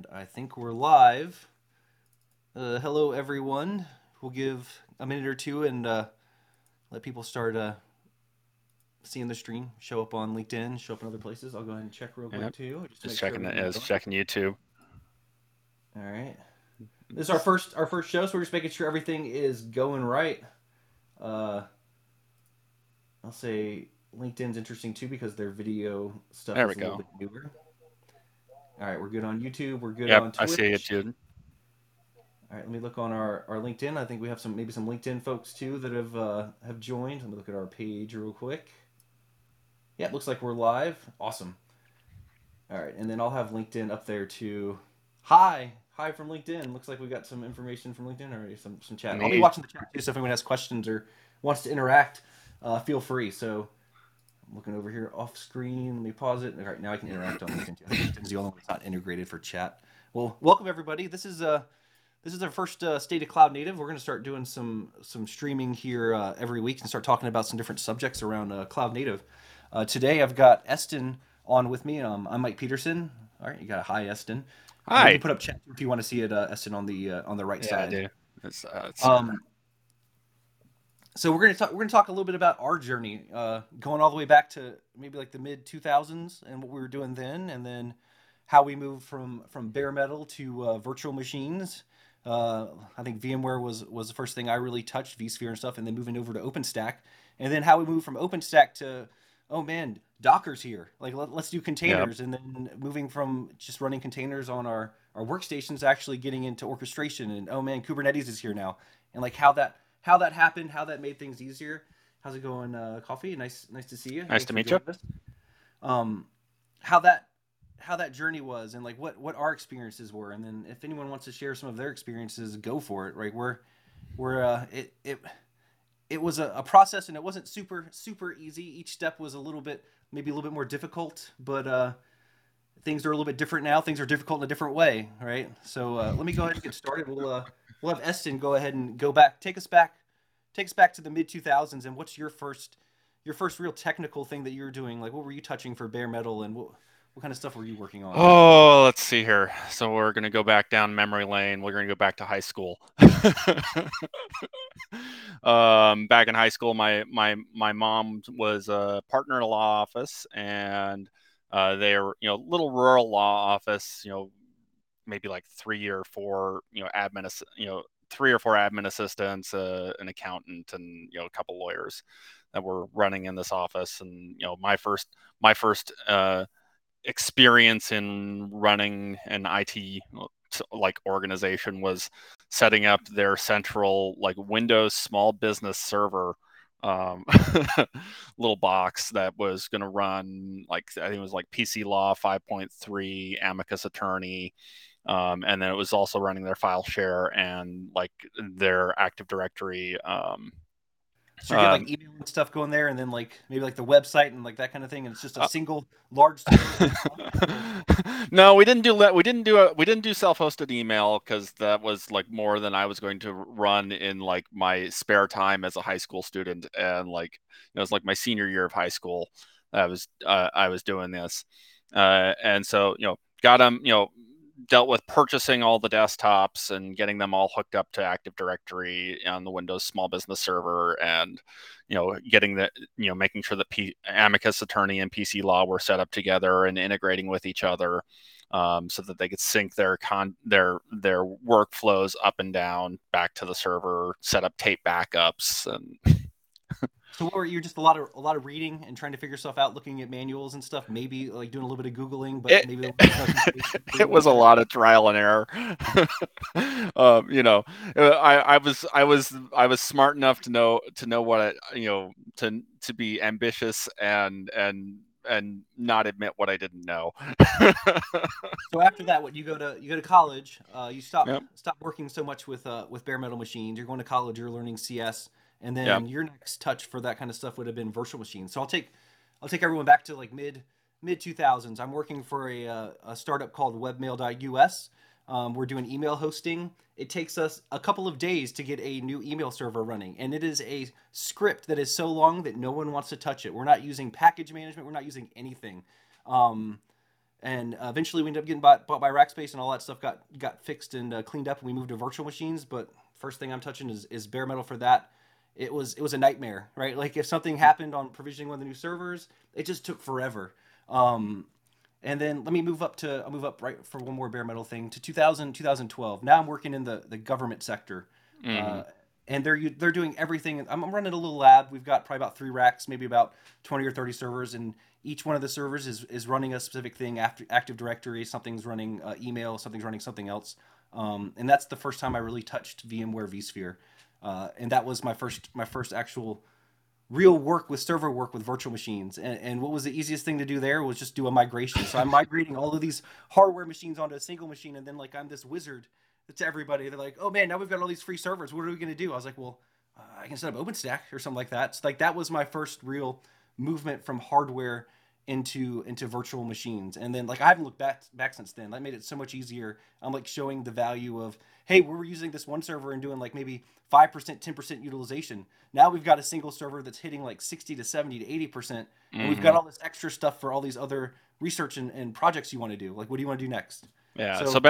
And I think we're live. Uh, hello, everyone. We'll give a minute or two and uh, let people start uh, seeing the stream show up on LinkedIn, show up in other places. I'll go ahead and check real quick Yep. too. Just make checking sure Just checking YouTube. All right. This is our first our first show, so we're just making sure everything is going right. Uh, I'll say LinkedIn's interesting too because their video stuff There is a little go. bit newer. All right, we're good on YouTube. We're good Yep, on I see it, dude. All right, let me look on our, our LinkedIn. I think we have some maybe some LinkedIn folks too that have uh, have joined. Let me look at our page real quick. Yeah, it looks like we're live. Awesome. All right, and then I'll have LinkedIn up there too. Hi, hi from LinkedIn. Looks like we got some information from LinkedIn already. Some some chat. I'll be watching the chat too. So if anyone has questions or wants to interact, uh, feel free. So looking over here off screen. Let me pause it. All right, now I can interact on LinkedIn too. I LinkedIn's the only one that's not integrated for chat. Well, welcome everybody. This is uh this is our first uh, state of cloud native. We're going to start doing some some streaming here uh, every week and start talking about some different subjects around uh, cloud native. Uh, today I've got Esten on with me. Um, I'm Mike Petersen. All right, you got a hi Esten. Uh, you Hi. can put up chat if you want to see it, uh, Esten, on the uh, on the right Yeah, I side. do. It's, it's, Um, so we're gonna talk. We're gonna talk a little bit about our journey, uh, going all the way back to maybe like the mid 2000s and what we were doing then, and then how we moved from from bare metal to uh, virtual machines. Uh, I think VMware was was the first thing I really touched, vSphere and stuff, and then moving over to OpenStack, and then how we moved from OpenStack to oh man, Docker's here. Like let, let's do containers, and then moving from just running containers on our our workstations, actually getting into orchestration, and oh man, Kubernetes is here now, and like how that how that happened, how that made things easier. How's it going, uh, Coffee? Nice nice to see you. Thanks to meet you. Um, how that how that journey was, and like what what our experiences were, and then if anyone wants to share some of their experiences, go for it. Right, we're we're uh, it it it was a, a process and it wasn't super super easy each step was a little bit maybe a little bit more difficult but uh, things are a little bit different now things are difficult in a different way right so uh, let me go ahead and get started we'll uh, we'll have Esten go ahead and go back take us back take us back to the mid 2000s and what's your first your first real technical thing that you were doing like what were you touching for bare metal and what what kind of stuff were you working on oh, let's see here. So we're gonna go back down memory lane. We're gonna go back to high school. um, back in high school, my my my mom was a partner in a law office, and uh, they're you know little rural law office. You know, maybe like three or four you know admin you know three or four admin assistants, uh, an accountant, and you know a couple lawyers that were running in this office. And you know my first my first uh, experience in running an IT like organization was setting up their central like Windows small business server um, little box that was going to run like I think it was like PC Law 5.3, Amicus Attorney, um, and then it was also running their file share and like their Active Directory. Um, so you get like um, email and stuff going there and then like maybe like the website and like that kind of thing and it's just a Uh, single large no, we didn't do we didn't do a we didn't do self-hosted email because that was like more than I was going to run in like my spare time as a high school student, and like it was like my senior year of high school. I was uh, I was doing this, uh, and so you know got them you know dealt with purchasing all the desktops and getting them all hooked up to Active Directory on the Windows Small Business Server, and you know getting the you know making sure that P- Amicus Attorney and PC Law were set up together and integrating with each other. Um, so that they could sync their con their their workflows up and down back to the server, set up tape backups, and So what were you just a lot of a lot of reading and trying to figure stuff out, looking at manuals and stuff, maybe like doing a little bit of googling, but It- maybe there it was a lot of trial and error. um, you know, uh, I, I was I was I was smart enough to know to know what I, you know to to be ambitious and and and not admit what I didn't know. So after that, what you go to you go to college, uh, you stop Yep. stop working so much with uh, with bare metal machines. You're going to college, you're learning CS, and then your next touch for that kind of stuff would have been virtual machines. So I'll take I'll take everyone back to like mid mid 2000s. I'm working for a, uh, a startup called Webmail.us. Um, we're doing email hosting. It takes us a couple of days to get a new email server running, and it is a script that is so long that no one wants to touch it. We're not using package management. We're not using anything. Um, and eventually we ended up getting bought, bought by Rackspace, and all that stuff got got fixed and uh, cleaned up, and we moved to virtual machines. But first thing I'm touching is, is bare metal for that. It was it was a nightmare, right? Like if something happened on provisioning one of the new servers, it just took forever. Um, and then let me move up to I'll move up right for one more bare metal thing to 2000 2012. Now I'm working in the the government sector. Mm-hmm. Uh, and they're they're doing everything. I'm running a little lab. We've got probably about three racks, maybe about 20 or 30 servers, and each one of the servers is, is running a specific thing. After Active Directory, something's running uh, email, something's running something else. Um, and that's the first time I really touched VMware vSphere, uh, and that was my first my first actual real work with server work with virtual machines. And, and what was the easiest thing to do there was just do a migration. So I'm migrating all of these hardware machines onto a single machine, and then like I'm this wizard to everybody. They're like, "Oh man, now we've got all these free servers. What are we going to do?" I was like, "Well, uh, I can set up OpenStack or something like that." So like that was my first real movement from hardware into into virtual machines. And then like i haven't looked back back since then. That made it so much easier. I'm like showing the value of hey we were using this one server and doing like maybe 5% 10% utilization. Now we've got a single server that's hitting like 60 to 70 to 80%. And mm-hmm. we've got mm-hmm. all this extra stuff for all these other research and, and projects you want to do. Like what do you want to do next? Yeah so, so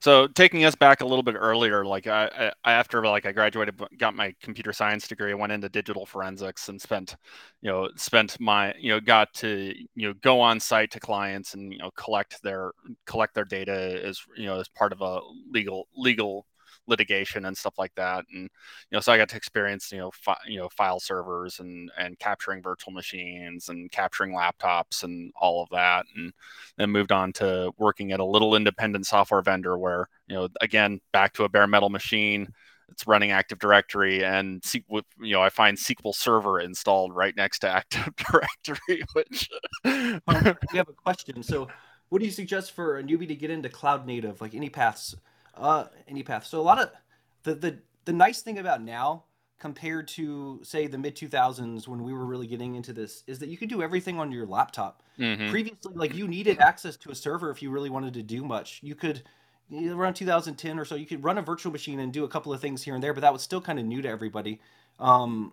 so taking us back a little bit earlier, like I, I, after like I graduated, got my computer science degree, I went into digital forensics and spent, you know, spent my, you know, got to, you know, go on site to clients and you know collect their collect their data as you know as part of a legal legal litigation and stuff like that. And you know, so I got to experience you know fi- you know file servers and and capturing virtual machines and capturing laptops and all of that, and then moved on to working at a little independent software vendor where you know again back to a bare metal machine. It's running Active Directory, and you know I find SQL Server installed right next to Active Directory. Which we have a question. So, what do you suggest for a newbie to get into cloud native, like Anypath's uh, any path. So a lot of the the the nice thing about now compared to say the mid 2000s when we were really getting into this is that you could do everything on your laptop. Mm-hmm. Previously, like you needed access to a server if you really wanted to do much. You could around 2010 or so, you could run a virtual machine and do a couple of things here and there, but that was still kind of new to everybody. Um,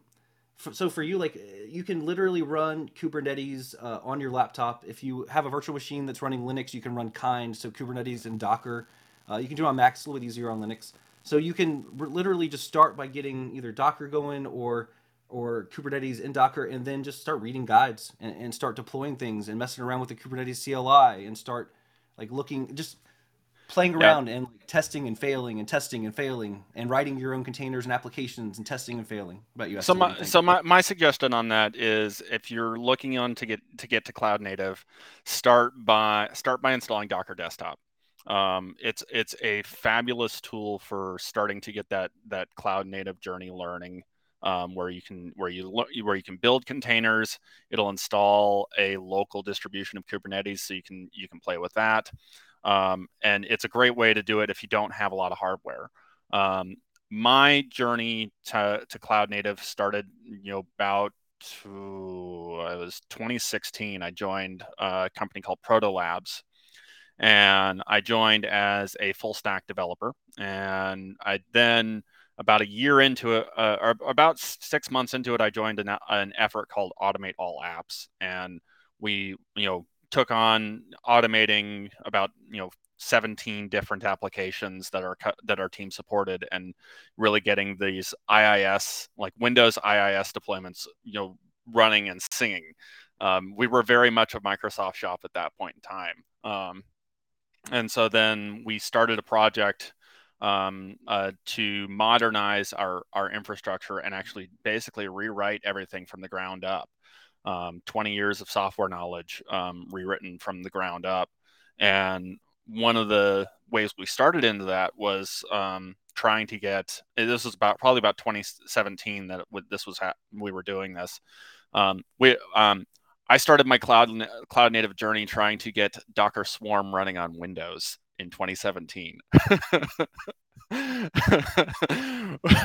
for, so for you, like you can literally run Kubernetes uh, on your laptop. If you have a virtual machine that's running Linux, you can run Kind, so Kubernetes and Docker. Uh, you can do it on Mac, it's a little bit easier on Linux. So you can literally just start by getting either Docker going or or Kubernetes in Docker, and then just start reading guides and, and start deploying things and messing around with the Kubernetes CLI and start like looking just playing around yeah. and like, testing and failing and testing and failing and writing your own containers and applications and testing and failing about you so my so my, my suggestion on that is if you're looking on to get to get to cloud native start by start by installing docker desktop um, it's it's a fabulous tool for starting to get that that cloud native journey learning um, where you can where you where you can build containers. It'll install a local distribution of Kubernetes, so you can you can play with that. Um, and it's a great way to do it if you don't have a lot of hardware. Um, my journey to, to cloud native started, you know, about to, it was 2016. I joined a company called Protolabs, and I joined as a full stack developer. And I then, about a year into it, uh, or about six months into it, I joined an, an effort called Automate All Apps, and we, you know, took on automating about you know 17 different applications that are that our team supported and really getting these IIS like Windows IIS deployments you know running and singing. Um, we were very much a Microsoft shop at that point in time. Um, and so then we started a project um, uh, to modernize our, our infrastructure and actually basically rewrite everything from the ground up. Um, 20 years of software knowledge um, rewritten from the ground up. And one of the ways we started into that was um, trying to get this was about probably about 2017 that this was ha- we were doing this. Um, we um, I started my cloud cloud native journey trying to get Docker Swarm running on Windows in 2017.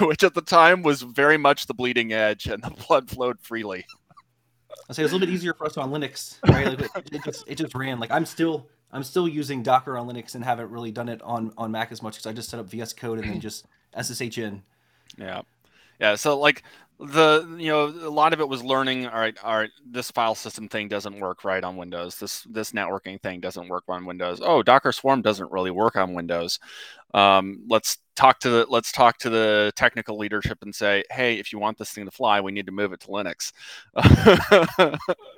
Which at the time was very much the bleeding edge and the blood flowed freely. I say it's a little bit easier for us on Linux, right? Like it, it, just it just ran. Like I'm still I'm still using Docker on Linux and haven't really done it on on Mac as much because I just set up VS Code and then just SSH in. Yeah, yeah. So like the you know a lot of it was learning. All right, all right. This file system thing doesn't work right on Windows. This this networking thing doesn't work on Windows. Oh, Docker Swarm doesn't really work on Windows. Um, let's talk to the let's talk to the technical leadership and say, hey, if you want this thing to fly, we need to move it to Linux.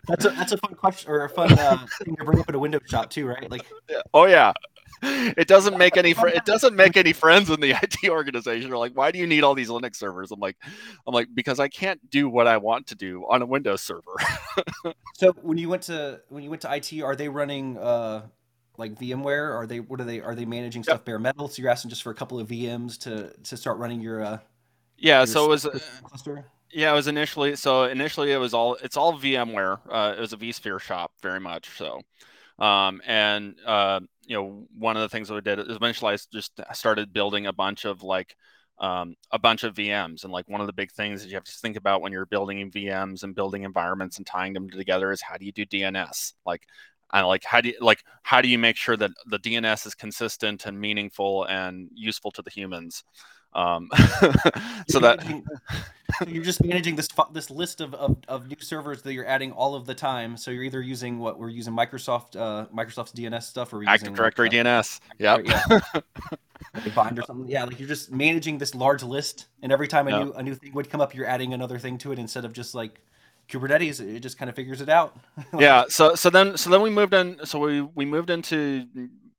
that's a that's a fun question or a fun uh, thing to bring up at a Windows shop too, right? Like, oh yeah, it doesn't make any fr- it doesn't make any friends in the IT organization. They're like, why do you need all these Linux servers? I'm like, I'm like because I can't do what I want to do on a Windows server. so when you went to when you went to IT, are they running uh, like VMware? Are they what are they are they managing stuff yep. bare metal? So you're asking just for a couple of VMs to to start running your uh, yeah. Your so it was. Uh, cluster? Yeah, it was initially so initially it was all it's all VMware. Uh, it was a vSphere shop very much so. Um, and uh, you know, one of the things that we did is eventually I just started building a bunch of like um, a bunch of VMs. And like one of the big things that you have to think about when you're building VMs and building environments and tying them together is how do you do DNS? Like, I like how do you like how do you make sure that the DNS is consistent and meaningful and useful to the humans? Um, so that you're just managing this this list of, of, of, new servers that you're adding all of the time. So you're either using what we're using Microsoft uh, Microsoft's DNS stuff or Active using, Directory uh, DNS. Yep. Yeah. bind or something. Yeah, like you're just managing this large list, and every time a new a new thing would come up, you're adding another thing to it instead of just like Kubernetes. It just kind of figures it out. yeah. So so then so then we moved in. So we we moved into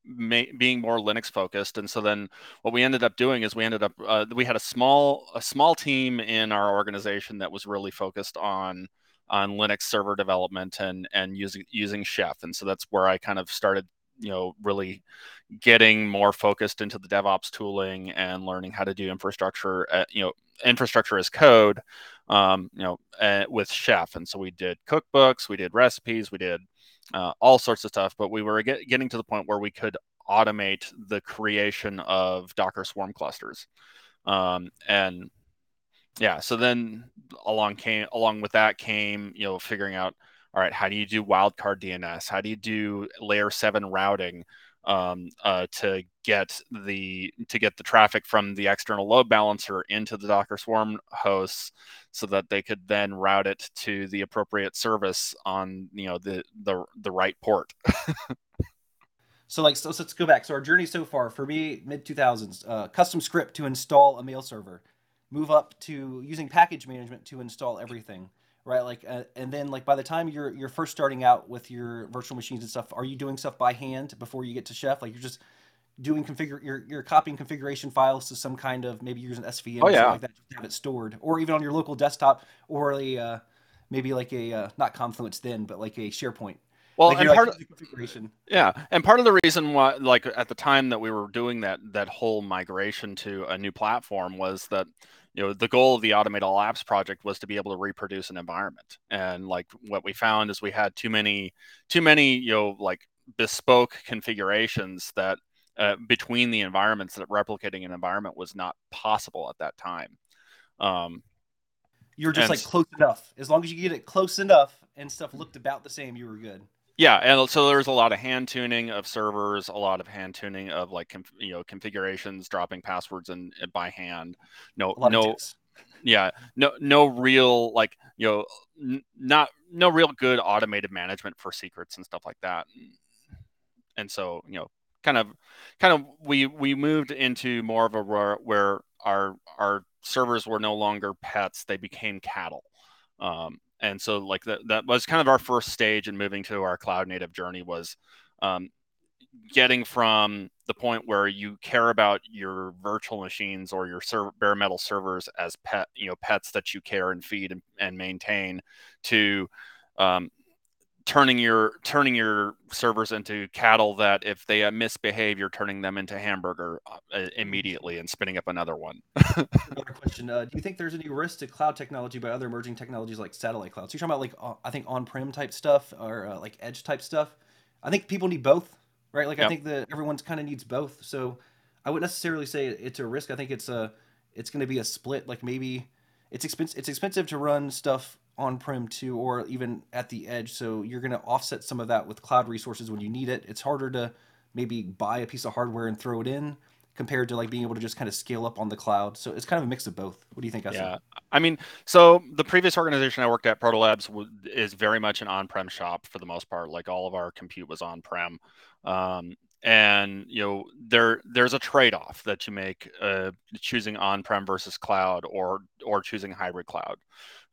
ma- being more Linux focused. And so then what we ended up doing is we ended up uh, we had a small a small team in our organization that was really focused on on Linux server development and and using using Chef. And so that's where I kind of started, you know, really getting more focused into the DevOps tooling and learning how to do infrastructure, at, you know, infrastructure as code, um, you know, uh, with Chef. And so we did cookbooks, we did recipes, we did uh, all sorts of stuff. But we were get, getting to the point where we could automate the creation of Docker Swarm clusters, um, and yeah. So then along came along with that came you know figuring out all right how do you do wildcard DNS? How do you do layer seven routing? Um, uh, to get the to get the traffic from the external load balancer into the Docker Swarm hosts, so that they could then route it to the appropriate service on you know the the the right port. so like so, so, let's go back. So our journey so far for me mid 2000s uh, custom script to install a mail server, move up to using package management to install everything. Right, like, uh, and then like by the time you're you're first starting out with your virtual machines and stuff, are you doing stuff by hand before you get to Chef? Like you're just doing configure you're, you're copying configuration files to some kind of maybe you're using SVN oh, yeah. like that to have it stored or even on your local desktop or a uh, maybe like a uh, not Confluence then but like a SharePoint. Well, like and part like, of configuration. Yeah, and part of the reason why, like at the time that we were doing that that whole migration to a new platform was that you know the goal of the Automate All Apps project was to be able to reproduce an environment, and like what we found is we had too many too many you know like bespoke configurations that uh, between the environments that replicating an environment was not possible at that time. Um, You're just like close enough. As long as you get it close enough and stuff looked about the same, you were good. Yeah, and so there's a lot of hand tuning of servers, a lot of hand tuning of like you know configurations, dropping passwords and by hand. No, no, yeah, no, no real like you know, n- not no real good automated management for secrets and stuff like that. And so you know, kind of kind of we we moved into more of a where our our servers were no longer pets they became cattle um, and so like that that was kind of our first stage in moving to our cloud native journey was um, getting from the point where you care about your virtual machines or your bare metal servers as pet you know pets that you care and feed and, and maintain to um, turning your turning your servers into cattle that if they misbehave you're turning them into hamburger uh, immediately and spinning up another one. Another question uh, do you think there's any risk to cloud technology by other emerging technologies like satellite clouds? So you're talking about like uh, i think on-prem type stuff or uh, like edge type stuff. I think people need both right? Like yep. i think that everyone's kind of needs both. So i wouldn't necessarily say it's a risk. I think it's a it's going to be a split. Like maybe it's expensive it's expensive to run stuff on-prem too or even at the edge so you're going to offset some of that with cloud resources when you need it it's harder to maybe buy a piece of hardware and throw it in compared to like being able to just kind of scale up on the cloud. So it's kind of a mix of both. What do you think? Yeah, I mean, so the previous organization I worked at, Protolabs, is very much an on-prem shop for the most part. Like all of our compute was on-prem, um, and you know there there's a trade-off that you make uh, choosing on-prem versus cloud, or or choosing hybrid cloud.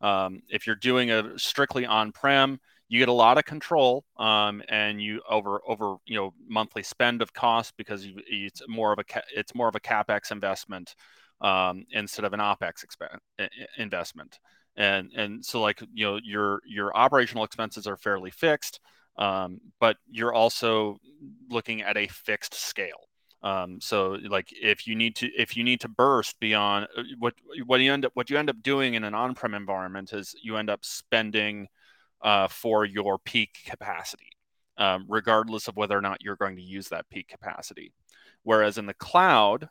Um, if you're doing a strictly on-prem, you get a lot of control um, and you over over you know monthly spend of cost because you, it's more of a it's more of a capex investment um, instead of an opex investment. And and so like you know your your operational expenses are fairly fixed um, but you're also looking at a fixed scale um, so like if you need to if you need to burst beyond uh, what what you end up what you end up doing in an on-prem environment is you end up spending uh, for your peak capacity, um, regardless of whether or not you're going to use that peak capacity. Whereas in the cloud,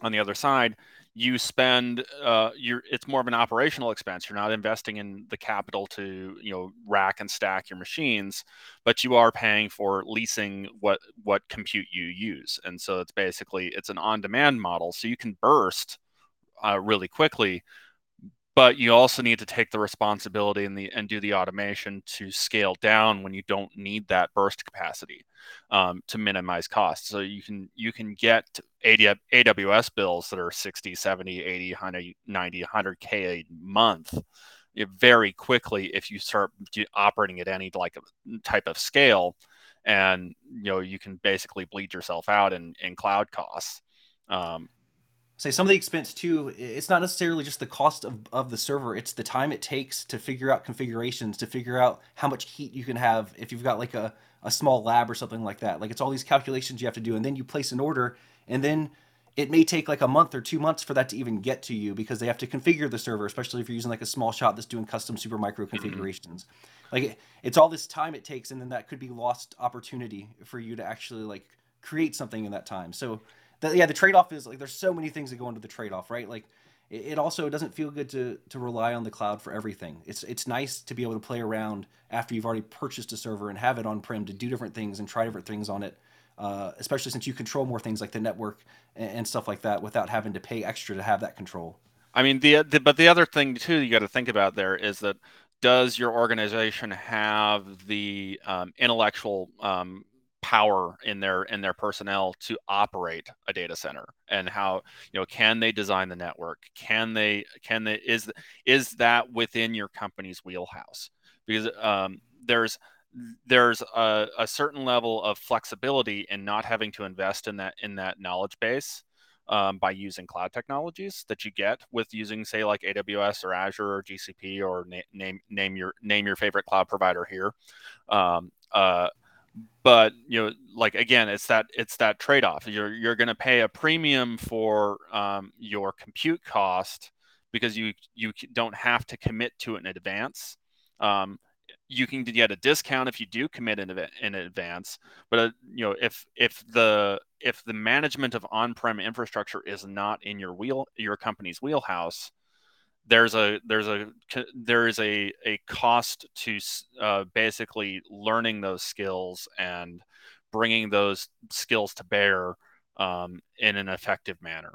on the other side, you spend uh, you're it's more of an operational expense. You're not investing in the capital to you know rack and stack your machines, but you are paying for leasing what what compute you use. And so it's basically it's an on-demand model, so you can burst uh, really quickly but you also need to take the responsibility and the and do the automation to scale down when you don't need that burst capacity um, to minimize costs. So you can you can get aws bills that are 60 70 80 100 90 100k a month very quickly if you start operating at any like type of scale and you know you can basically bleed yourself out in, in cloud costs um, say some of the expense too it's not necessarily just the cost of, of the server it's the time it takes to figure out configurations to figure out how much heat you can have if you've got like a, a small lab or something like that. Like it's all these calculations you have to do and then you place an order and then it may take like a month or two months for that to even get to you because they have to configure the server especially if you're using like a small shop that's doing custom Supermicro mm-hmm. configurations. Like it's all this time it takes and then that could be lost opportunity for you to actually like create something in that time. So yeah, the trade off is like there's so many things that go into the trade off, right? Like it, it, also doesn't feel good to to rely on the cloud for everything. It's it's nice to be able to play around after you've already purchased a server and have it on prem to do different things and try different things on it. Uh, especially since you control more things like the network and, and stuff like that without having to pay extra to have that control. I mean, the, the but the other thing too you got to think about there is that does your organization have the um, intellectual um, power in their in their personnel to operate a data center and how you know can they design the network can they can they is is that within your company's wheelhouse because um, there's there's a, a, certain level of flexibility in not having to invest in that in that knowledge base um, by using cloud technologies that you get with using say like AWS or Azure or GCP or na- name name your name your favorite cloud provider here. Um, uh, but you know like again it's that it's that trade-off. You're you're going to pay a premium for um, your compute cost because you you don't have to commit to it in advance. Um, you can get a discount if you do commit in, in advance but uh, you know if if the if the management of on-prem infrastructure is not in your wheel your company's wheelhouse there's a there's a there is a a cost to uh, basically learning those skills and bringing those skills to bear um, in an effective manner.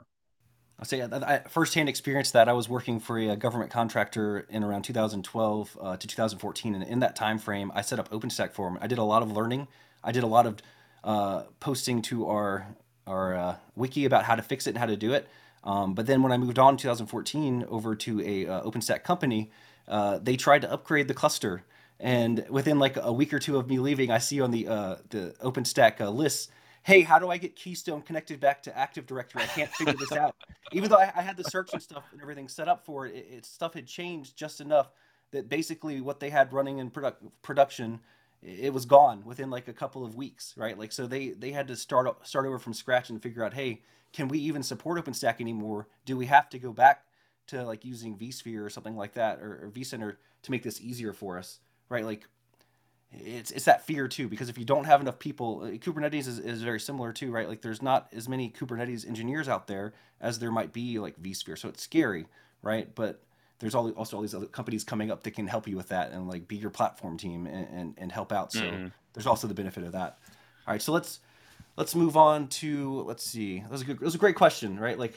I say I, I firsthand experience that. I was working for a government contractor in around 2012 uh, to 2014, and in that time frame, I set up OpenStack for them. I did a lot of learning. I did a lot of uh, posting to our our uh, wiki about how to fix it and how to do it. Um, but then when I moved on in 2014 over to a uh, OpenStack company, uh, they tried to upgrade the cluster. And within like a week or two of me leaving, I see on the uh, the OpenStack uh, list, hey, how do I get Keystone connected back to Active Directory? I can't figure this out. Even though I, I, had the search and stuff and everything set up for it, it, it, stuff had changed just enough that basically what they had running in product, production it was gone within like a couple of weeks right like so they they had to start start over from scratch and figure out hey can we even support OpenStack anymore? Do we have to go back to like using vSphere or something like that or, or vCenter to make this easier for us, right? Like it's it's that fear too because if you don't have enough people, uh, Kubernetes is, is very similar too, right? Like there's not as many Kubernetes engineers out there as there might be like vSphere, so it's scary, right? But there's all, also all these other companies coming up that can help you with that and like be your platform team and, and, and help out. So mm-hmm. there's also the benefit of that. All right, so let's let's move on to let's see. That was a good. That was a great question, right? Like,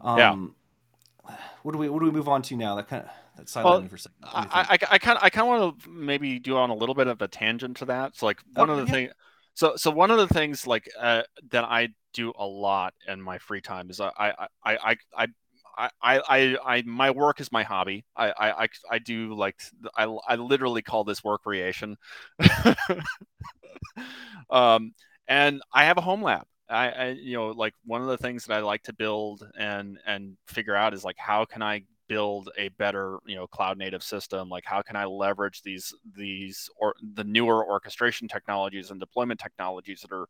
um, yeah. What do we what do we move on to now? That kind of that sideline well, for a second. I, I, I kind I kind of want to maybe do on a little bit of a tangent to that. So like one of the yeah. things. So so one of the things like uh, that I do a lot in my free time is I I I I, I I, I, I, my work is my hobby. I, I, I do like, I, I literally call this work creation. um, and I have a home lab. I, I, you know, like one of the things that I like to build and and figure out is like how can I build a better, you know, cloud native system? Like how can I leverage these these or the newer orchestration technologies and deployment technologies that are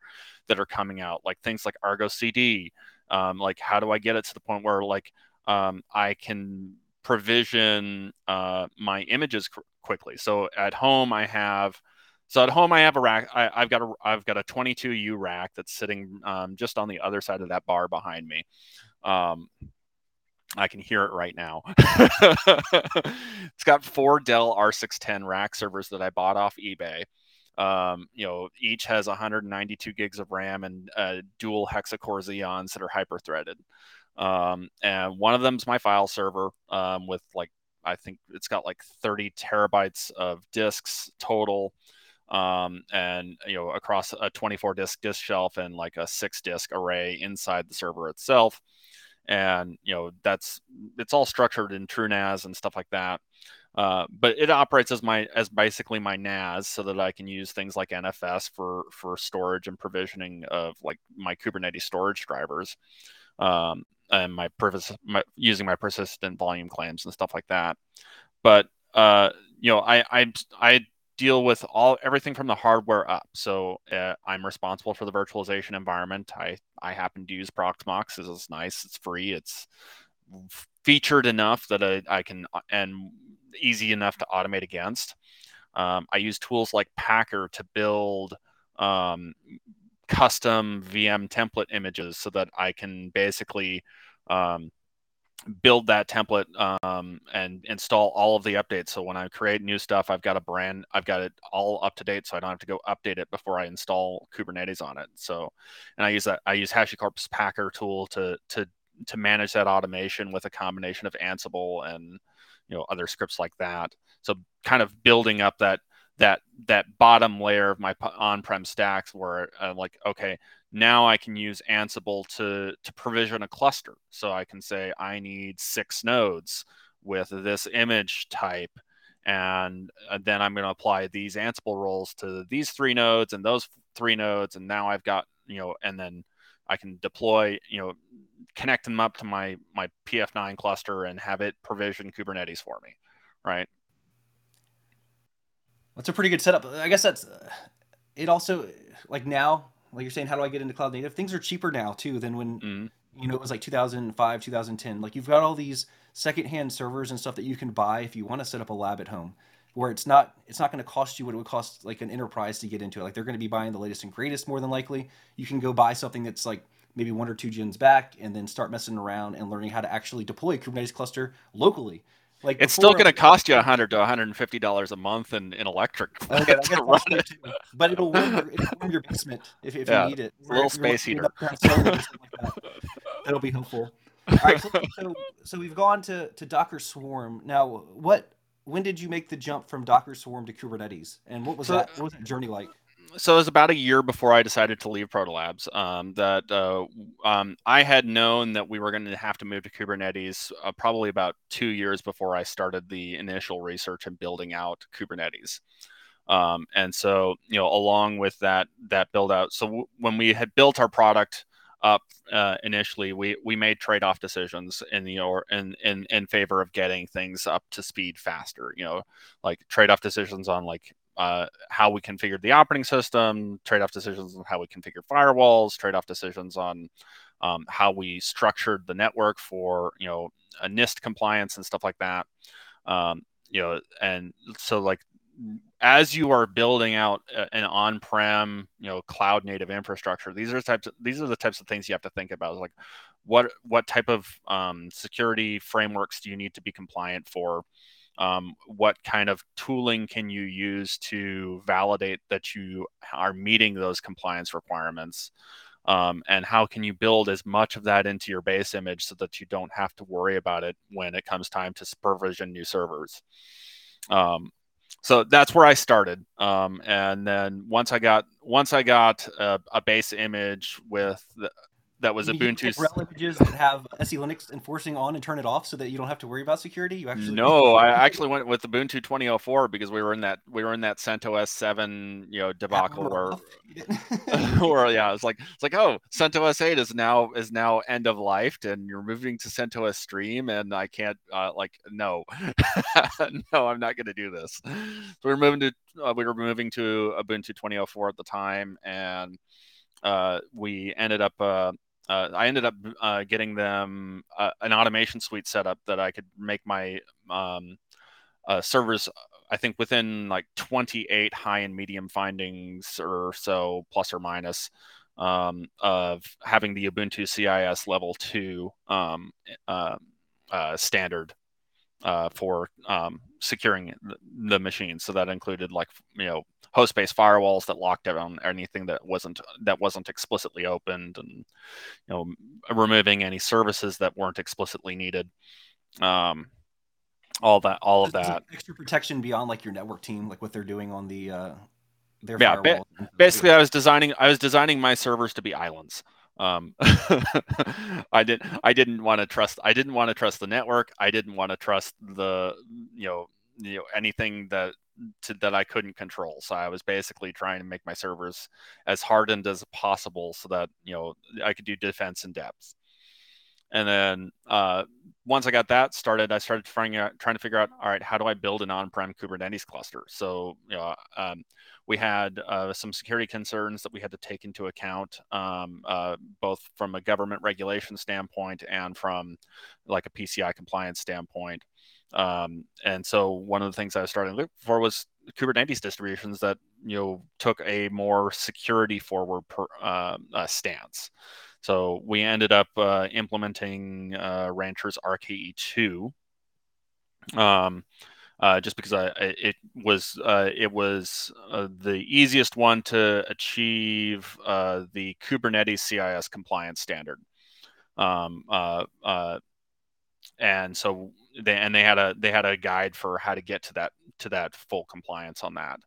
that are coming out, like things like Argo CD. Um, like how do I get it to the point where like um, I can provision uh, my images quickly? So at home I have so at home, I have a rack. I, have got a I've got a 22U rack that's sitting um, just on the other side of that bar behind me. Um, I can hear it right now. it's got four Dell R610 rack servers that I bought off eBay. Um, you know, each has 192 gigs of RAM and uh, dual hexa-core Xeons that are hyper-threaded. Um, and one of them is my file server um, with like I think it's got like 30 terabytes of disks total um, and you know across a 24 disk disk shelf and like a six disk array inside the server itself. And you know that's it's all structured in TrueNAS and stuff like that. Uh, but it operates as my as basically my NAS so that I can use things like NFS for for storage and provisioning of like my Kubernetes storage drivers um, and my, purpose, my using my persistent volume claims and stuff like that. But uh, you know I I I deal with all everything from the hardware up. So uh, I'm responsible for the virtualization environment. I I happen to use Proxmox. It's nice. It's free. It's featured enough that I, I can uh, and easy enough to automate against. Um, I use tools like Packer to build um, custom VM template images so that I can basically um, build that template um, and install all of the updates. So when I create new stuff, I've got a brand, I've got it all up to date, so I don't have to go update it before I install Kubernetes on it. So, and I use that, I use HashiCorp's Packer tool to to to manage that automation with a combination of Ansible and you know other scripts like that. So kind of building up that that that bottom layer of my on-prem stacks where uh, like okay now I can use Ansible to to provision a cluster. So I can say I need six nodes with this image type, and uh, then I'm going to apply these Ansible roles to these three nodes and those three nodes, and now I've got you know, and then I can deploy you know, connect them up to my my PF9 cluster and have it provision Kubernetes for me, right? That's a pretty good setup. I guess that's uh, it. Also, like now like you're saying, how do I get into cloud native? Things are cheaper now too than when mm. you know it was like 2005, 2010. Like you've got all these secondhand servers and stuff that you can buy if you want to set up a lab at home, where it's not it's not going to cost you what it would cost like an enterprise to get into it. Like they're going to be buying the latest and greatest more than likely. You can go buy something that's like maybe one or two gens back and then start messing around and learning how to actually deploy a Kubernetes cluster locally. Like it's still going to cost you 100 to 150 dollars a month in, in electric. Oh, okay, it. But it'll warm your, it'll warm your basement if, if yeah, you need it. A little space heater. Like that. That'll be helpful. All right, so, so, so we've gone to, to Docker Swarm. Now, what when did you make the jump from Docker Swarm to Kubernetes, and what was so, that? What was that journey like? So it was about a year before I decided to leave Protolabs um, that uh, um, I had known that we were going to have to move to Kubernetes uh, probably about two years before I started the initial research and building out Kubernetes. Um, and so, you know, along with that that build out, so w- when we had built our product up uh, initially, we we made trade off decisions in the or in, in in favor of getting things up to speed faster. You know, like trade off decisions on like uh, how we configured the operating system, trade-off decisions on how we configure firewalls, trade-off decisions on um, how we structured the network for you know a NIST compliance and stuff like that. Um, you know, and so like as you are building out an on-prem, you know, cloud-native infrastructure, these are types. Of, these are the types of things you have to think about. Like, what what type of um, security frameworks do you need to be compliant for? Um, what kind of tooling can you use to validate that you are meeting those compliance requirements um, and how can you build as much of that into your base image so that you don't have to worry about it when it comes time to provision new servers um, so that's where I started. Um, and then once I got once I got a, a base image with the, that was Ubuntu. RHEL images that have SE Linux enforcing on and turn it off so that you don't have to worry about security. You actually no, I actually went with Ubuntu 2004 because we were in that we were in that CentOS 7 you know debacle where, where yeah, it's like it's like oh CentOS 8 is now is now end of life and you're moving to CentOS Stream and I can't uh, like no no I'm not going to do this. So we were moving to uh, we were moving to Ubuntu 2004 at the time and uh, we ended up uh, uh, I ended up uh, getting them uh, an automation suite set up that I could make my um, uh, servers. I think within like 28 high and medium findings or so, plus or minus, um, of having the Ubuntu CIS level two um, uh, standard for um, securing the machine. So that included like you know host-based firewalls that locked down anything that wasn't that wasn't explicitly opened, and you know removing any services that weren't explicitly needed. Um, all that, all of that. Extra protection beyond like your network team, like what they're doing on the uh, their yeah. Ba- basically, I was designing I was designing my servers to be islands. Um, I didn't I didn't want to trust I didn't want to trust the network. I didn't want to trust the you know you know anything that to, that I couldn't control. So I was basically trying to make my servers as hardened as possible so that you know I could do defense in depth. And then uh, once I got that started, I started trying trying to figure out, all right, how do I build an on-prem Kubernetes cluster? So you know, um, we had uh, some security concerns that we had to take into account, um, uh, both from a government regulation standpoint and from like a PCI compliance standpoint. Um, and so one of the things I was starting to look for was Kubernetes distributions that you know took a more security forward per, uh, uh, stance. So we ended up uh, implementing uh, Rancher's RKE2. Um, uh, just because I, it was uh, it was the easiest one to achieve uh, the Kubernetes CIS compliance standard. Um, and so they and they had a they had a guide for how to get to that to that full compliance on that.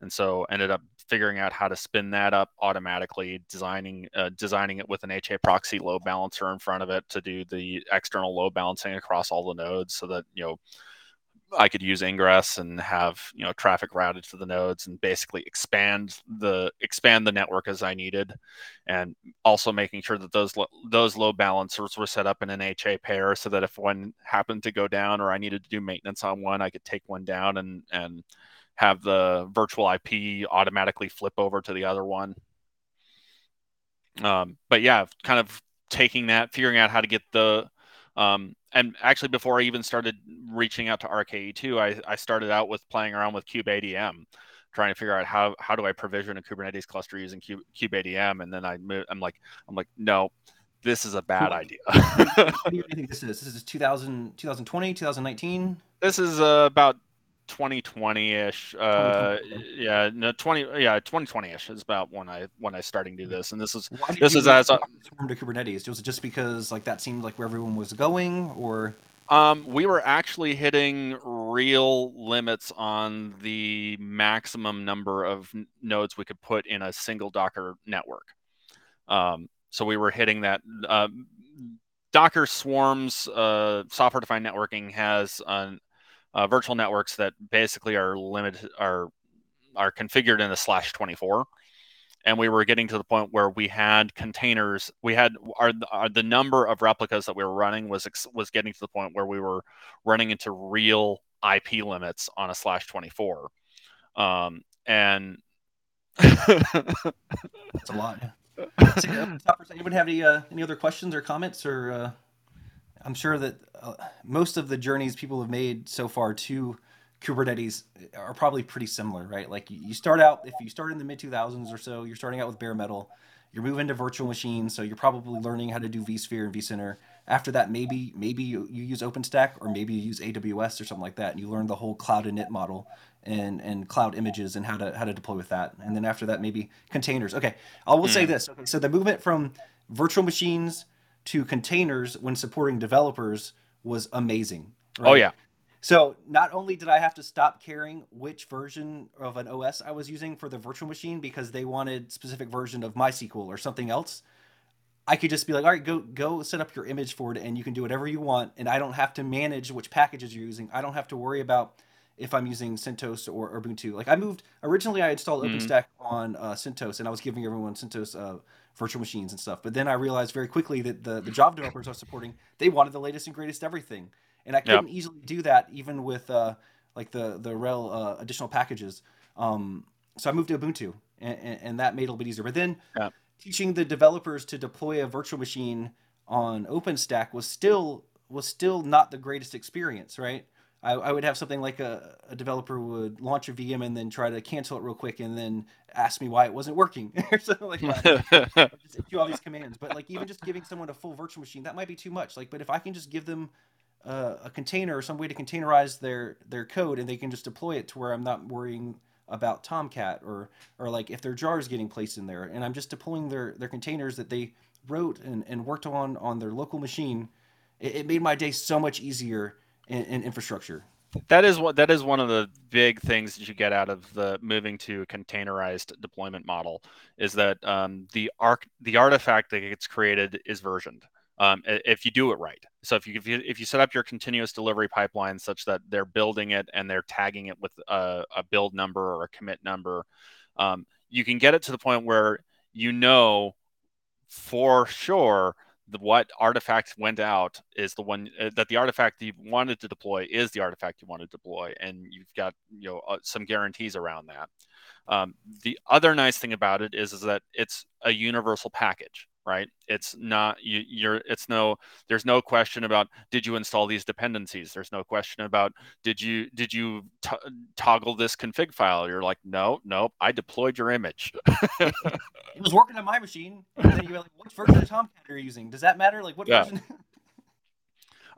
And so ended up figuring out how to spin that up automatically designing uh, designing it with an HAProxy load balancer in front of it to do the external load balancing across all the nodes so that you know I could use ingress and have you know traffic routed to the nodes and basically expand the expand the network as I needed, and also making sure that those those load balancers were set up in an HA pair so that if one happened to go down or I needed to do maintenance on one, I could take one down and and have the virtual IP automatically flip over to the other one. Um, but yeah, kind of taking that, figuring out how to get the um, and actually, before I even started reaching out to RKE2, I, I started out with playing around with KubeADM, trying to figure out how how do I provision a Kubernetes cluster using KubeADM, and then I move, I'm like I'm like no, this is a bad idea. what do you think this is? This is 2000, 2020, 2019? This is uh, about 2020-ish uh yeah. no 20 yeah 2020-ish is about when i when i starting to do this and this is this is as a to kubernetes? Was it just because like that seemed like where everyone was going or? Um we were actually hitting real limits on the maximum number of nodes we could put in a single docker network. Um so we were hitting that uh, docker swarms uh software defined networking has an uh, virtual networks that basically are limited are are configured in a slash 24 and we were getting to the point where we had containers we had our, our, the number of replicas that we were running was was getting to the point where we were running into real ip limits on a slash 24 um, and that's a lot. Yeah. so, uh, anyone have any uh, any other questions or comments or uh, I'm sure that uh, most of the journeys people have made so far to Kubernetes are probably pretty similar, right? Like you start out, if you start in the mid 2000s or so, you're starting out with bare metal. You're moving to virtual machines, so you're probably learning how to do vSphere and vCenter. After that, maybe maybe you, you use OpenStack or maybe you use AWS or something like that, and you learn the whole cloud init model and and cloud images and how to how to deploy with that. And then after that, maybe containers. Okay, I will mm. say this. Okay, so the movement from virtual machines to containers when supporting developers was amazing. Right? Oh yeah. So not only did I have to stop caring which version of an OS I was using for the virtual machine because they wanted specific version of MySQL or something else, I could just be like, all right, go go set up your image for it, and you can do whatever you want, and I don't have to manage which packages you're using. I don't have to worry about if I'm using CentOS or, Ubuntu. Like I moved originally, I installed mm-hmm. OpenStack on uh, CentOS, and I was giving everyone CentOS uh, virtual machines and stuff. But then I realized very quickly that the, the Java developers I was supporting, they wanted the latest and greatest everything, and I couldn't yep. easily do that even with uh, like the the RHEL uh, additional packages. Um, so I moved to Ubuntu, and, and, that made it a little bit easier. But then yep. teaching the developers to deploy a virtual machine on OpenStack was still was still not the greatest experience, right? I, I would have something like a, a developer would launch a VM and then try to cancel it real quick and then ask me why it wasn't working or something like that. just do all these commands. But like even just giving someone a full virtual machine, that might be too much. Like, but if I can just give them uh, a container or some way to containerize their their code and they can just deploy it to where I'm not worrying about Tomcat or or like if their jar is getting placed in there and I'm just deploying their their containers that they wrote and, and worked on on their local machine, it, it made my day so much easier in, in infrastructure that is what that is one of the big things that you get out of the moving to a containerized deployment model is that um, the arc the artifact that gets created is versioned um, if you do it right. So if you, if you if you set up your continuous delivery pipeline such that they're building it and they're tagging it with a, a build number or a commit number, um, you can get it to the point where you know for sure the, what artifact went out is the one uh, that the artifact you wanted to deploy is the artifact you want to deploy, and you've got you know uh, some guarantees around that. Um, the other nice thing about it is is that it's a universal package right? It's not you, you're it's no there's no question about did you install these dependencies? There's no question about did you did you t- toggle this config file? You're like no nope i deployed your image. It was working on my machine and then you're like which version of tomcat are you using? Does that matter? Like what yeah. version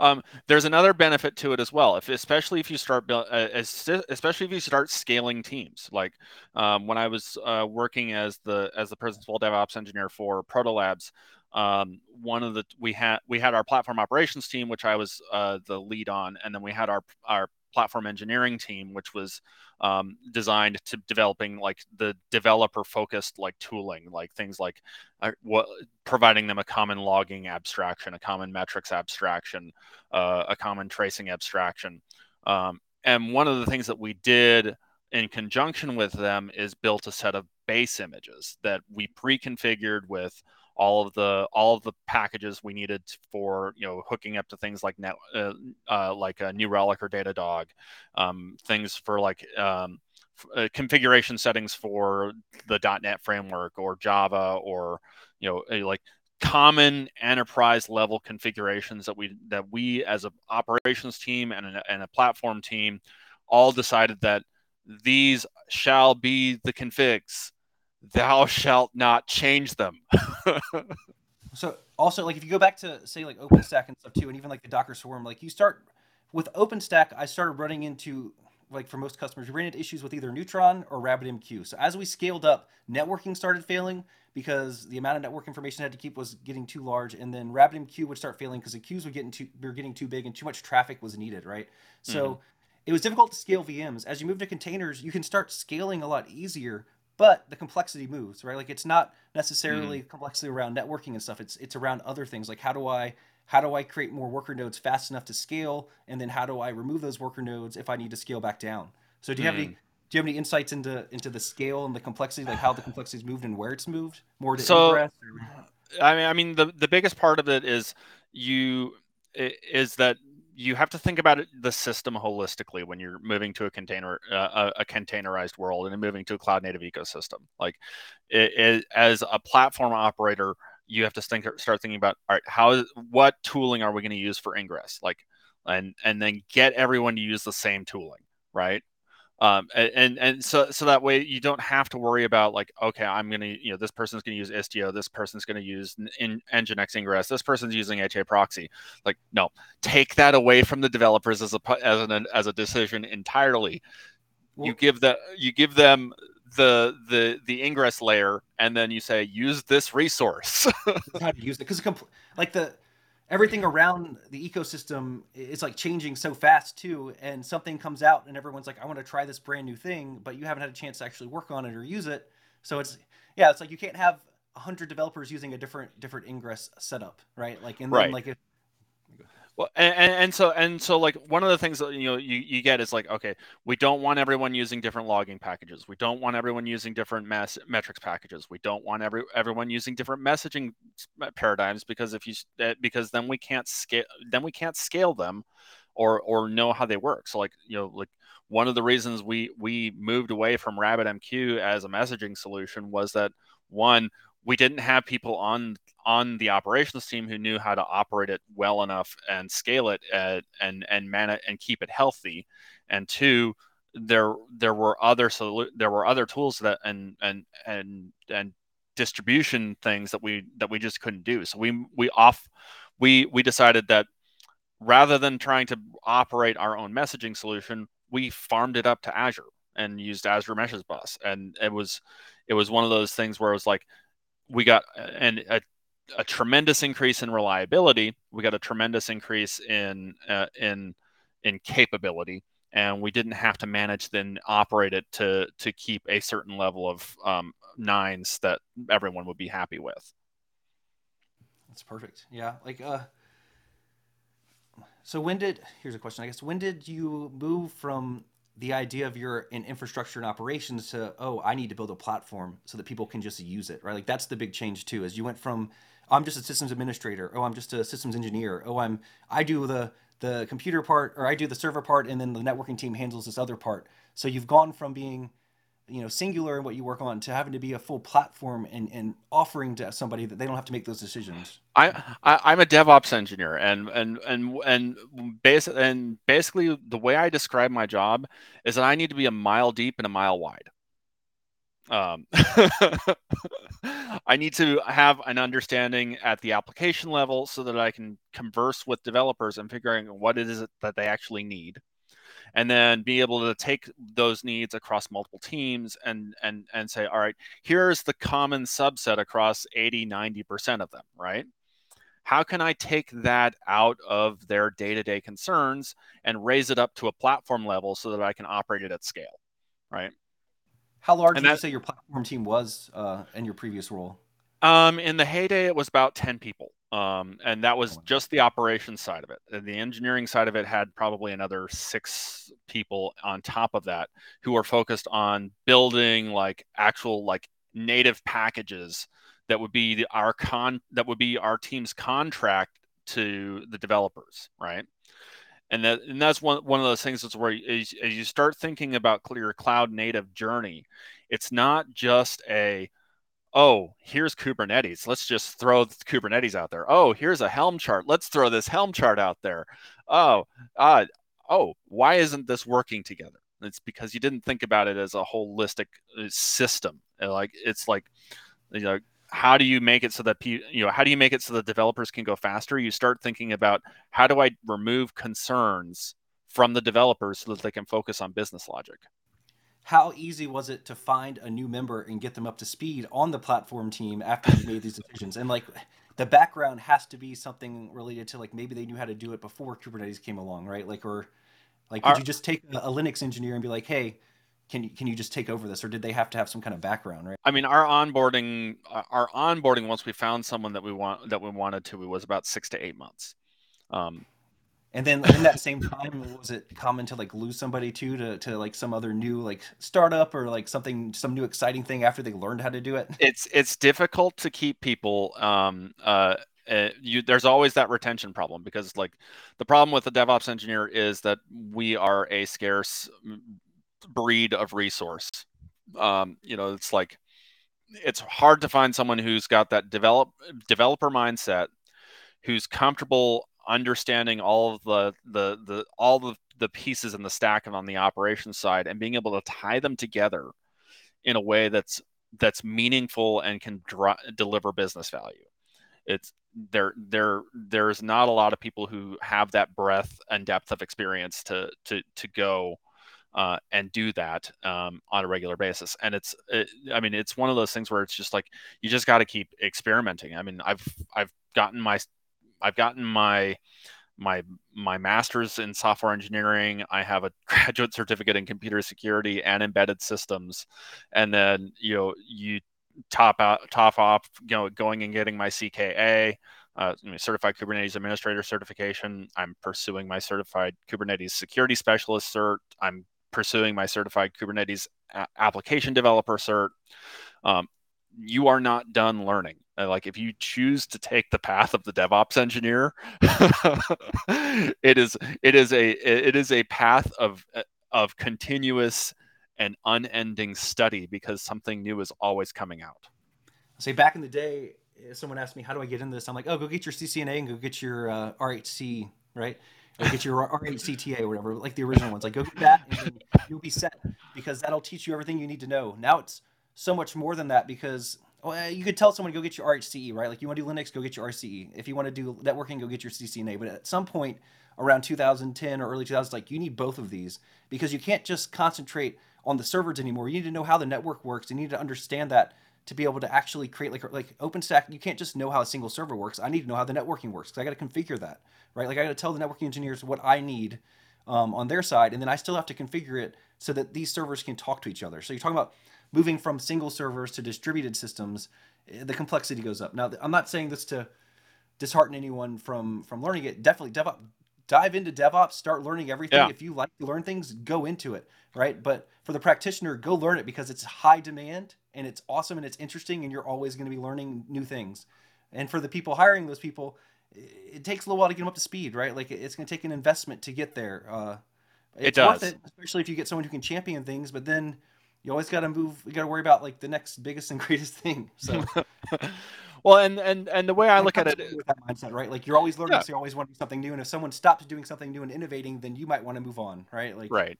um, there's another benefit to it as well. If especially if you start uh, especially if you start scaling teams. Like um, when I was uh, working as the as the principal DevOps engineer for Protolabs, um, one of the we had we had our platform operations team, which I was uh, the lead on, and then we had our our platform engineering team, which was um, designed to developing like the developer focused like tooling, like things like uh, what providing them a common logging abstraction, a common metrics abstraction, uh, a common tracing abstraction. Um, and one of the things that we did in conjunction with them is built a set of base images that we pre-configured with all of the all of the packages we needed for you know hooking up to things like net uh, uh, like a New Relic or Datadog, um, things for like um, uh, configuration settings for the .NET framework or Java or you know like common enterprise level configurations that we that we as an operations team and a, and a platform team all decided that these shall be the configs thou shalt not change them. so also like if you go back to say like OpenStack and stuff too, and even like the Docker Swarm, like you start with OpenStack, I started running into like for most customers, we ran into issues with either Neutron or RabbitMQ. So as we scaled up, networking started failing because the amount of network information I had to keep was getting too large, and then RabbitMQ would start failing because the queues would get into we were getting too big and too much traffic was needed, right? So mm-hmm. it was difficult to scale VMs. As you move to containers, you can start scaling a lot easier but the complexity moves right like it's not necessarily mm. complexity around networking and stuff it's it's around other things like how do i how do i create more worker nodes fast enough to scale and then how do i remove those worker nodes if i need to scale back down so do you mm. have any mm. do you have any insights into into the scale and the complexity like how the complexity's moved and where it's moved more to so i mean i mean the the biggest part of it is you is that you have to think about it, the system holistically when you're moving to a container uh, a, containerized world and moving to a cloud native ecosystem. Like it, it, as a platform operator you have to think start thinking about all right how what tooling are we going to use for ingress? Like and and then get everyone to use the same tooling right um, and and so so that way you don't have to worry about like okay i'm gonna you know this person's gonna use istio this person's gonna use in nginx ingress this person's using HAProxy. Like no take that away from the developers as a as an as a decision entirely. Well, you give the you give them the the the ingress layer and then you say use this resource. How to use it because compl- like the everything around the ecosystem is like changing so fast too and something comes out and everyone's like i want to try this brand new thing but you haven't had a chance to actually work on it or use it so it's yeah it's like you can't have 100 developers using a different different ingress setup right like and then right. like if well, and, and so and so like one of the things that you know you, you get is like okay, we don't want everyone using different logging packages. We don't want everyone using different mass metrics packages. We don't want every everyone using different messaging paradigms because if you eh, because then we can't scale then we can't scale them or or know how they work. So like you know like one of the reasons we we moved away from RabbitMQ as a messaging solution was that one we didn't have people on on the operations team who knew how to operate it well enough and scale it at, and and man it and keep it healthy. And two there there were other so there were other tools that and and and and distribution things that we that we just couldn't do. So we we off we we decided that rather than trying to operate our own messaging solution we farmed it up to azure and used azure meshes bus and it was it was one of those things where it was like we got and a, a tremendous increase in reliability. We got a tremendous increase in uh, in in capability, and we didn't have to manage then operate it to to keep a certain level of um, nines that everyone would be happy with. That's perfect. Yeah, like uh. So when did here's a question I guess when did you move from the idea of your in infrastructure and operations to oh i need to build a platform so that people can just use it right? Like that's the big change too as you went from oh, i'm just a systems administrator oh i'm just a systems engineer oh i'm i do the the computer part or i do the server part and then the networking team handles this other part. So you've gone from being you know singular in what you work on to having to be a full platform and, and offering to somebody that they don't have to make those decisions. I, I am a devops engineer and and and and base and basically the way i describe my job is that i need to be a mile deep and a mile wide. Um, I need to have an understanding at the application level so that I can converse with developers and figuring what it is that they actually need and then be able to take those needs across multiple teams and and and say all right here's the common subset across 80 90% of them right? How can i take that out of their day-to-day concerns and raise it up to a platform level so that i can operate it at scale right? How large and did that, you say your platform team was uh, in your previous role? Um, in the heyday it was about 10 people um, and that was just the operations side of it. And the engineering side of it had probably another six people on top of that who were focused on building like actual like native packages that would be the, our con that would be our team's contract to the developers, right? And that and that's one one of those things that's where as, as you start thinking about your cloud native journey, it's not just a oh, here's Kubernetes. Let's just throw Kubernetes out there. Oh, here's a Helm chart. Let's throw this Helm chart out there. Oh, uh, oh, why isn't this working together? It's because you didn't think about it as a holistic uh, system. Like it's like, you know, how do you make it so that you know how do you make it so that developers can go faster? You start thinking about how do I remove concerns from the developers so that they can focus on business logic how easy was it to find a new member and get them up to speed on the platform team after you made these decisions? And like the background has to be something related to like maybe they knew how to do it before Kubernetes came along, right? Like or like did Our, you just take a, a Linux engineer and be like, hey, can you can you just take over this or did they have to have some kind of background right i mean our onboarding our onboarding once we found someone that we want that we wanted to was about six to eight months um, and then in that same time, was it common to like lose somebody too to, to like some other new like startup or like something some new exciting thing after they learned how to do it? It's it's difficult to keep people. Um, uh, uh, you there's always that retention problem because like the problem with the DevOps engineer is that we are a scarce breed of resource. Um, you know, it's like it's hard to find someone who's got that develop developer mindset, who's comfortable understanding all of the the the all the the pieces in the stack and on the operations side and being able to tie them together in a way that's that's meaningful and can deliver business value it's there there there's not a lot of people who have that breadth and depth of experience to to to go uh, and do that um, on a regular basis. And it's, it, I mean, it's one of those things where it's just like you just got to keep experimenting. I mean, I've I've gotten my I've gotten my my my master's in software engineering. I have a graduate certificate in computer security and embedded systems. And then you know you top out top off you know going and getting my cka uh, certified kubernetes administrator certification. I'm pursuing my certified kubernetes security specialist cert. I'm pursuing my certified kubernetes a- application developer cert. Um, you are not done learning uh, like if you choose to take the path of the DevOps engineer, it is it is a it is a path of of continuous and unending study because something new is always coming out. Say back in the day, someone asked me, "How do I get into this?" I'm like, "Oh, go get your CCNA and go get your uh, RHC, right? Or get your RHCTA or whatever, like the original ones. Like go get that, and you'll be set because that'll teach you everything you need to know." Now it's so much more than that because well, you could tell someone to go get your RHCE, right? Like you want to do Linux, go get your RCE. If you want to do networking, go get your CCNA. But at some point around 2010 or early 2000s, like you need both of these because you can't just concentrate on the servers anymore. You need to know how the network works. You need to understand that to be able to actually create like like OpenStack. You can't just know how a single server works. I need to know how the networking works because I got to configure that, right? Like I got to tell the networking engineers what I need um, on their side, and then I still have to configure it so that these servers can talk to each other. So you're talking about moving from single servers to distributed systems, eh, the complexity goes up. Now, I'm not saying this to dishearten anyone from from learning it. Definitely, DevOps, dive into DevOps, start learning everything. Yeah. If you like to learn things, go into it, right? But for the practitioner, go learn it because it's high demand and it's awesome and it's interesting, and you're always going to be learning new things. And for the people hiring those people, it takes a little while to get them up to speed, right? Like it's going to take an investment to get there. Uh, it's it does. worth it, especially if you get someone who can champion things. But then you always got to move. You got to worry about like the next biggest and greatest thing. So, well, and and and the way I look at it with that mindset, right? Like you're always learning, yeah. so you always want to do something new. And if someone stops doing something new and innovating, then you might want to move on, right? Like, right.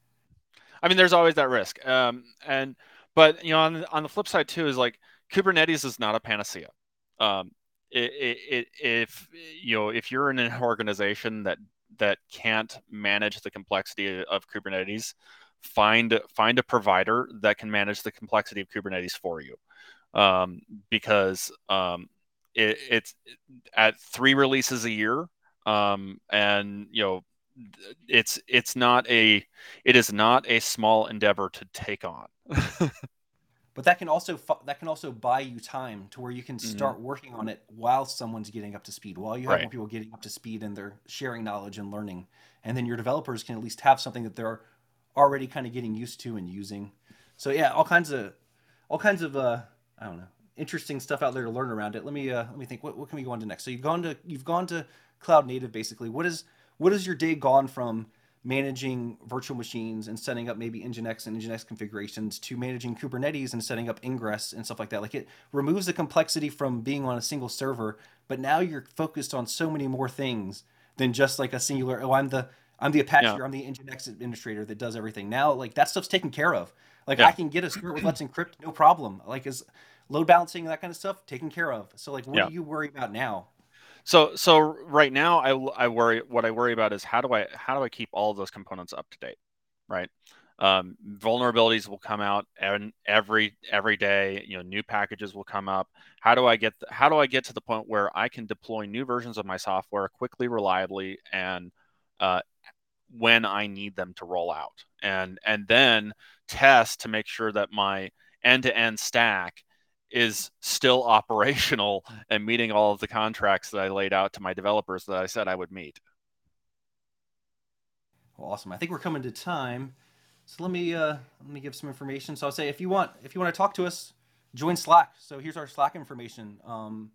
I mean, there's always that risk. Um, and but you know, on on the flip side too, is like Kubernetes is not a panacea. Um, it, it, it, if you know, if you're in an organization that that can't manage the complexity of Kubernetes, find find a provider that can manage the complexity of Kubernetes for you, um, because um, it, it's at three releases a year, um, and you know it's it's not a it is not a small endeavor to take on. but that can also that can also buy you time to where you can mm-hmm. start mm-hmm. working on it while someone's getting up to speed while you have right. more people getting up to speed and they're sharing knowledge and learning and then your developers can at least have something that they're already kind of getting used to and using. So yeah, all kinds of all kinds of uh, I don't know interesting stuff out there to learn around it. Let me uh, let me think. What, what can we go on to next? So you've gone to you've gone to cloud native basically. What is what is your day gone from managing virtual machines and setting up maybe Nginx and Nginx configurations to managing Kubernetes and setting up ingress and stuff like that. Like it removes the complexity from being on a single server, but now you're focused on so many more things than just like a singular. Oh, I'm the I'm the Apache yeah. or I'm the Nginx administrator that does everything. Now, like that stuff's taken care of. Like yeah. I can get a script with Let's Encrypt, no problem. Like is load balancing that kind of stuff taken care of. So like, what yeah. do you worry about now? So so right now, I I worry. What I worry about is how do I how do I keep all of those components up to date, right? Um, vulnerabilities will come out and every every day. You know, new packages will come up. How do I get how do I get to the point where I can deploy new versions of my software quickly, reliably, and uh, when I need them to roll out, and and then test to make sure that my end-to-end stack is still operational and meeting all of the contracts that I laid out to my developers that I said I would meet. Well, awesome. I think we're coming to time. So let me uh, let me give some information. So I'll say if you want if you want to talk to us, join Slack. So here's our Slack information. Um,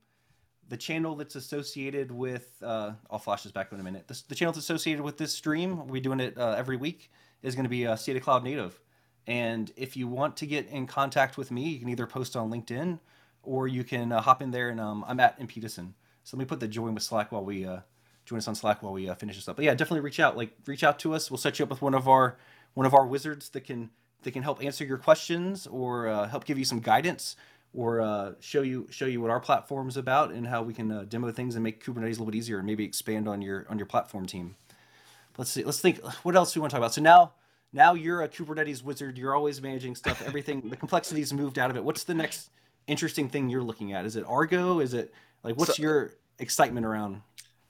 the channel that's associated with uh, I'll flash this back in a minute. The, the channel that's associated with this stream, we're doing it uh, every week, is going to be uh, State Cloud Native. And if you want to get in contact with me, you can either post on LinkedIn or you can uh, hop in there and um, I'm at Impetuson. So let me put the join with Slack while we uh, join us on Slack while we uh, finish this up. But yeah, definitely reach out. Like reach out to us. We'll set you up with one of our one of our wizards that can that can help answer your questions or uh, help give you some guidance or uh, show you show you what our platform is about and how we can uh, demo things and make Kubernetes a little bit easier and maybe expand on your on your platform team. Let's see. Let's think. What else do we want to talk about? So now now you're a Kubernetes wizard. You're always managing stuff. Everything the complexity's moved out of it. What's the next interesting thing you're looking at? Is it Argo? Is it like what's so, your excitement around?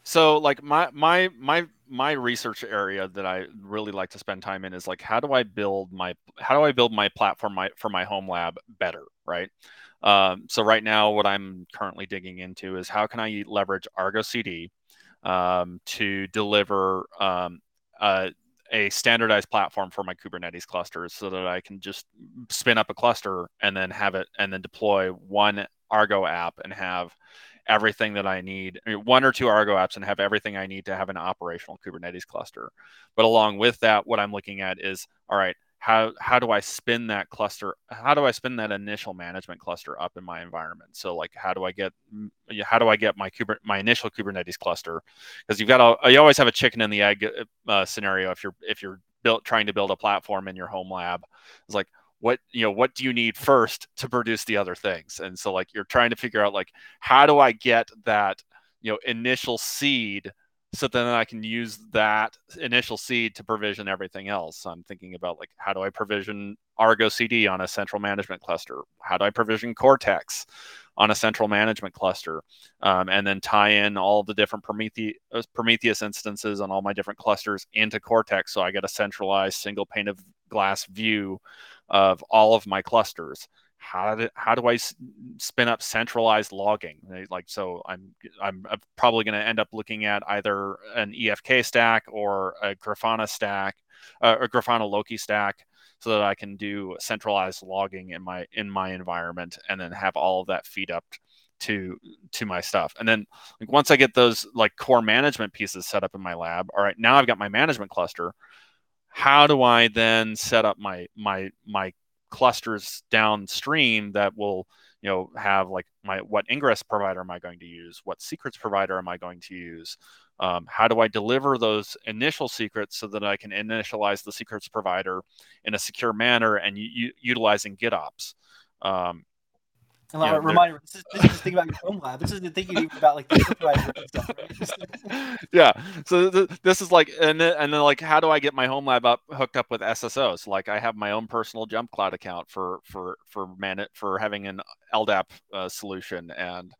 So like my my my my research area that I really like to spend time in is like how do I build my how do I build my platform my, for my home lab better, right? Um, so right now, what I'm currently digging into is how can I leverage Argo CD um, to deliver um, a, standardized platform for my Kubernetes clusters, so that I can just spin up a cluster and then have it and then deploy one Argo app and have everything that I need, one or two Argo apps, and have everything I need to have an operational Kubernetes cluster. But along with that, what I'm looking at is all right, how how do I spin that cluster? How do I spin that initial management cluster up in my environment? So like, how do I get how do I get my Kuber, my initial Kubernetes cluster? Because you've got a, you always have a chicken and the egg uh, scenario if you're if you're built trying to build a platform in your home lab. It's like what you know what do you need first to produce the other things and so like you're trying to figure out like how do i get that you know initial seed so then i can use that initial seed to provision everything else. So i'm thinking about like how do i provision argo cd on a central management cluster? How do i provision cortex on a central management cluster? Um, and then tie in all the different prometheus, prometheus instances on all my different clusters into cortex so i get a centralized single pane of glass view of all of my clusters how do, how do I spin up centralized logging? Like, so I'm, I'm probably going to end up looking at either an EFK stack or a Grafana stack, uh, a Grafana Loki stack so that I can do centralized logging in my, in my environment and then have all of that feed up to, to my stuff. And then like, once I get those like core management pieces set up in my lab, all right, now I've got my management cluster how do I then set up my my my clusters downstream that will you know have like my what ingress provider am I going to use? What secrets provider am I going to use? Um, how do I deliver those initial secrets so that I can initialize the secrets provider in a secure manner and utilizing GitOps? Um, and yeah, reminder, this is, this is thinking about your home lab. This isn't thinking about like the supervisor and stuff. Right? yeah. So th- this is like, and then, and then like, how do I get my home lab up hooked up with SSOs? Like, I have my own personal JumpCloud account for for for man for having an LDAP uh, solution, and you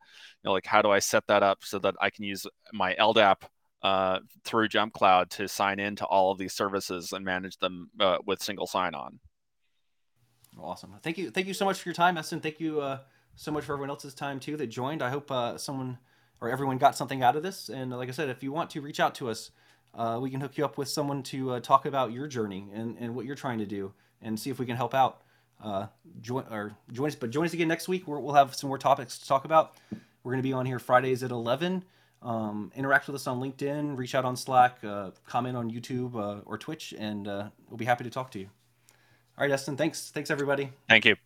know, like, how do I set that up so that I can use my LDAP uh, through JumpCloud to sign into all of these services and manage them uh, with single sign-on? Awesome. Thank you. Thank you so much for your time, Esten. Thank you uh, so much for everyone else's time too that joined. I hope uh, someone or everyone got something out of this. And like I said, if you want to reach out to us, uh, we can hook you up with someone to uh, talk about your journey and, and what you're trying to do and see if we can help out. Uh, join or join us, but join us again next week. we will have some more topics to talk about. We're going to be on here Fridays at 11. Um, interact with us on LinkedIn, reach out on Slack, uh, comment on YouTube uh, or Twitch, and we'll be happy to talk to you. All right, Esten. Thanks. Thanks, everybody. Thank you.